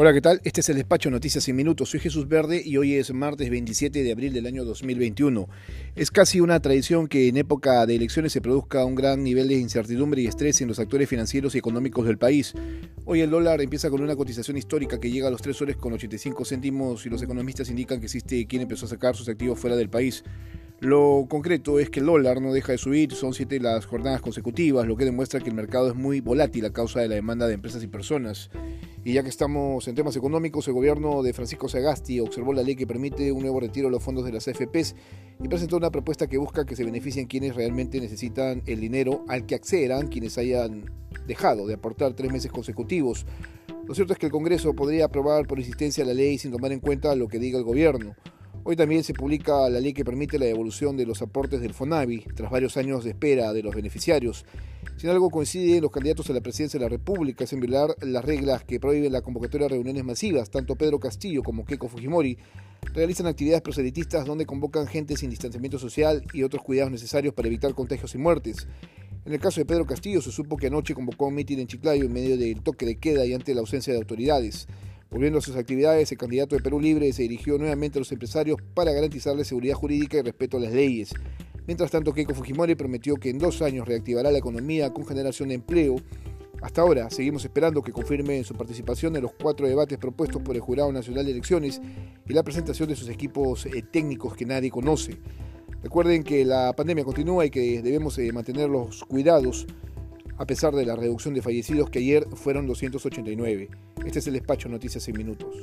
Hola, ¿qué tal? Este es el despacho Noticias en Minutos. Soy Jesús Verde y hoy es martes 27 de abril del año 2021. Es casi una tradición que en época de elecciones se produzca un gran nivel de incertidumbre y estrés en los actores financieros y económicos del país. Hoy el dólar empieza con una cotización histórica que llega a los 3 soles con 85 céntimos y los economistas indican que existe quien empezó a sacar sus activos fuera del país. Lo concreto es que el dólar no deja de subir, son siete las jornadas consecutivas, lo que demuestra que el mercado es muy volátil a causa de la demanda de empresas y personas. Y ya que estamos en temas económicos, el gobierno de Francisco Sagasti observó la ley que permite un nuevo retiro de los fondos de las AFPs y presentó una propuesta que busca que se beneficien quienes realmente necesitan el dinero al que accedan quienes hayan dejado de aportar tres meses consecutivos. Lo cierto es que el Congreso podría aprobar por insistencia la ley sin tomar en cuenta lo que diga el gobierno. Hoy también se publica la ley que permite la devolución de los aportes del FONAVI tras varios años de espera de los beneficiarios. Sin algo coinciden los candidatos a la presidencia de la República en violar las reglas que prohíben la convocatoria de reuniones masivas. Tanto Pedro Castillo como Keiko Fujimori realizan actividades proselitistas donde convocan gente sin distanciamiento social y otros cuidados necesarios para evitar contagios y muertes. En el caso de Pedro Castillo se supo que anoche convocó un mitin en Chiclayo en medio del toque de queda y ante la ausencia de autoridades. Volviendo a sus actividades, el candidato de Perú Libre se dirigió nuevamente a los empresarios para garantizarles seguridad jurídica y respeto a las leyes. Mientras tanto, Keiko Fujimori prometió que en dos años reactivará la economía con generación de empleo. Hasta ahora, seguimos esperando que confirme su participación en los cuatro debates propuestos por el Jurado Nacional de Elecciones y la presentación de sus equipos eh, técnicos que nadie conoce. Recuerden que la pandemia continúa y que debemos eh, mantener los cuidados a pesar de la reducción de fallecidos que ayer fueron 289. Este es el despacho Noticias en Minutos.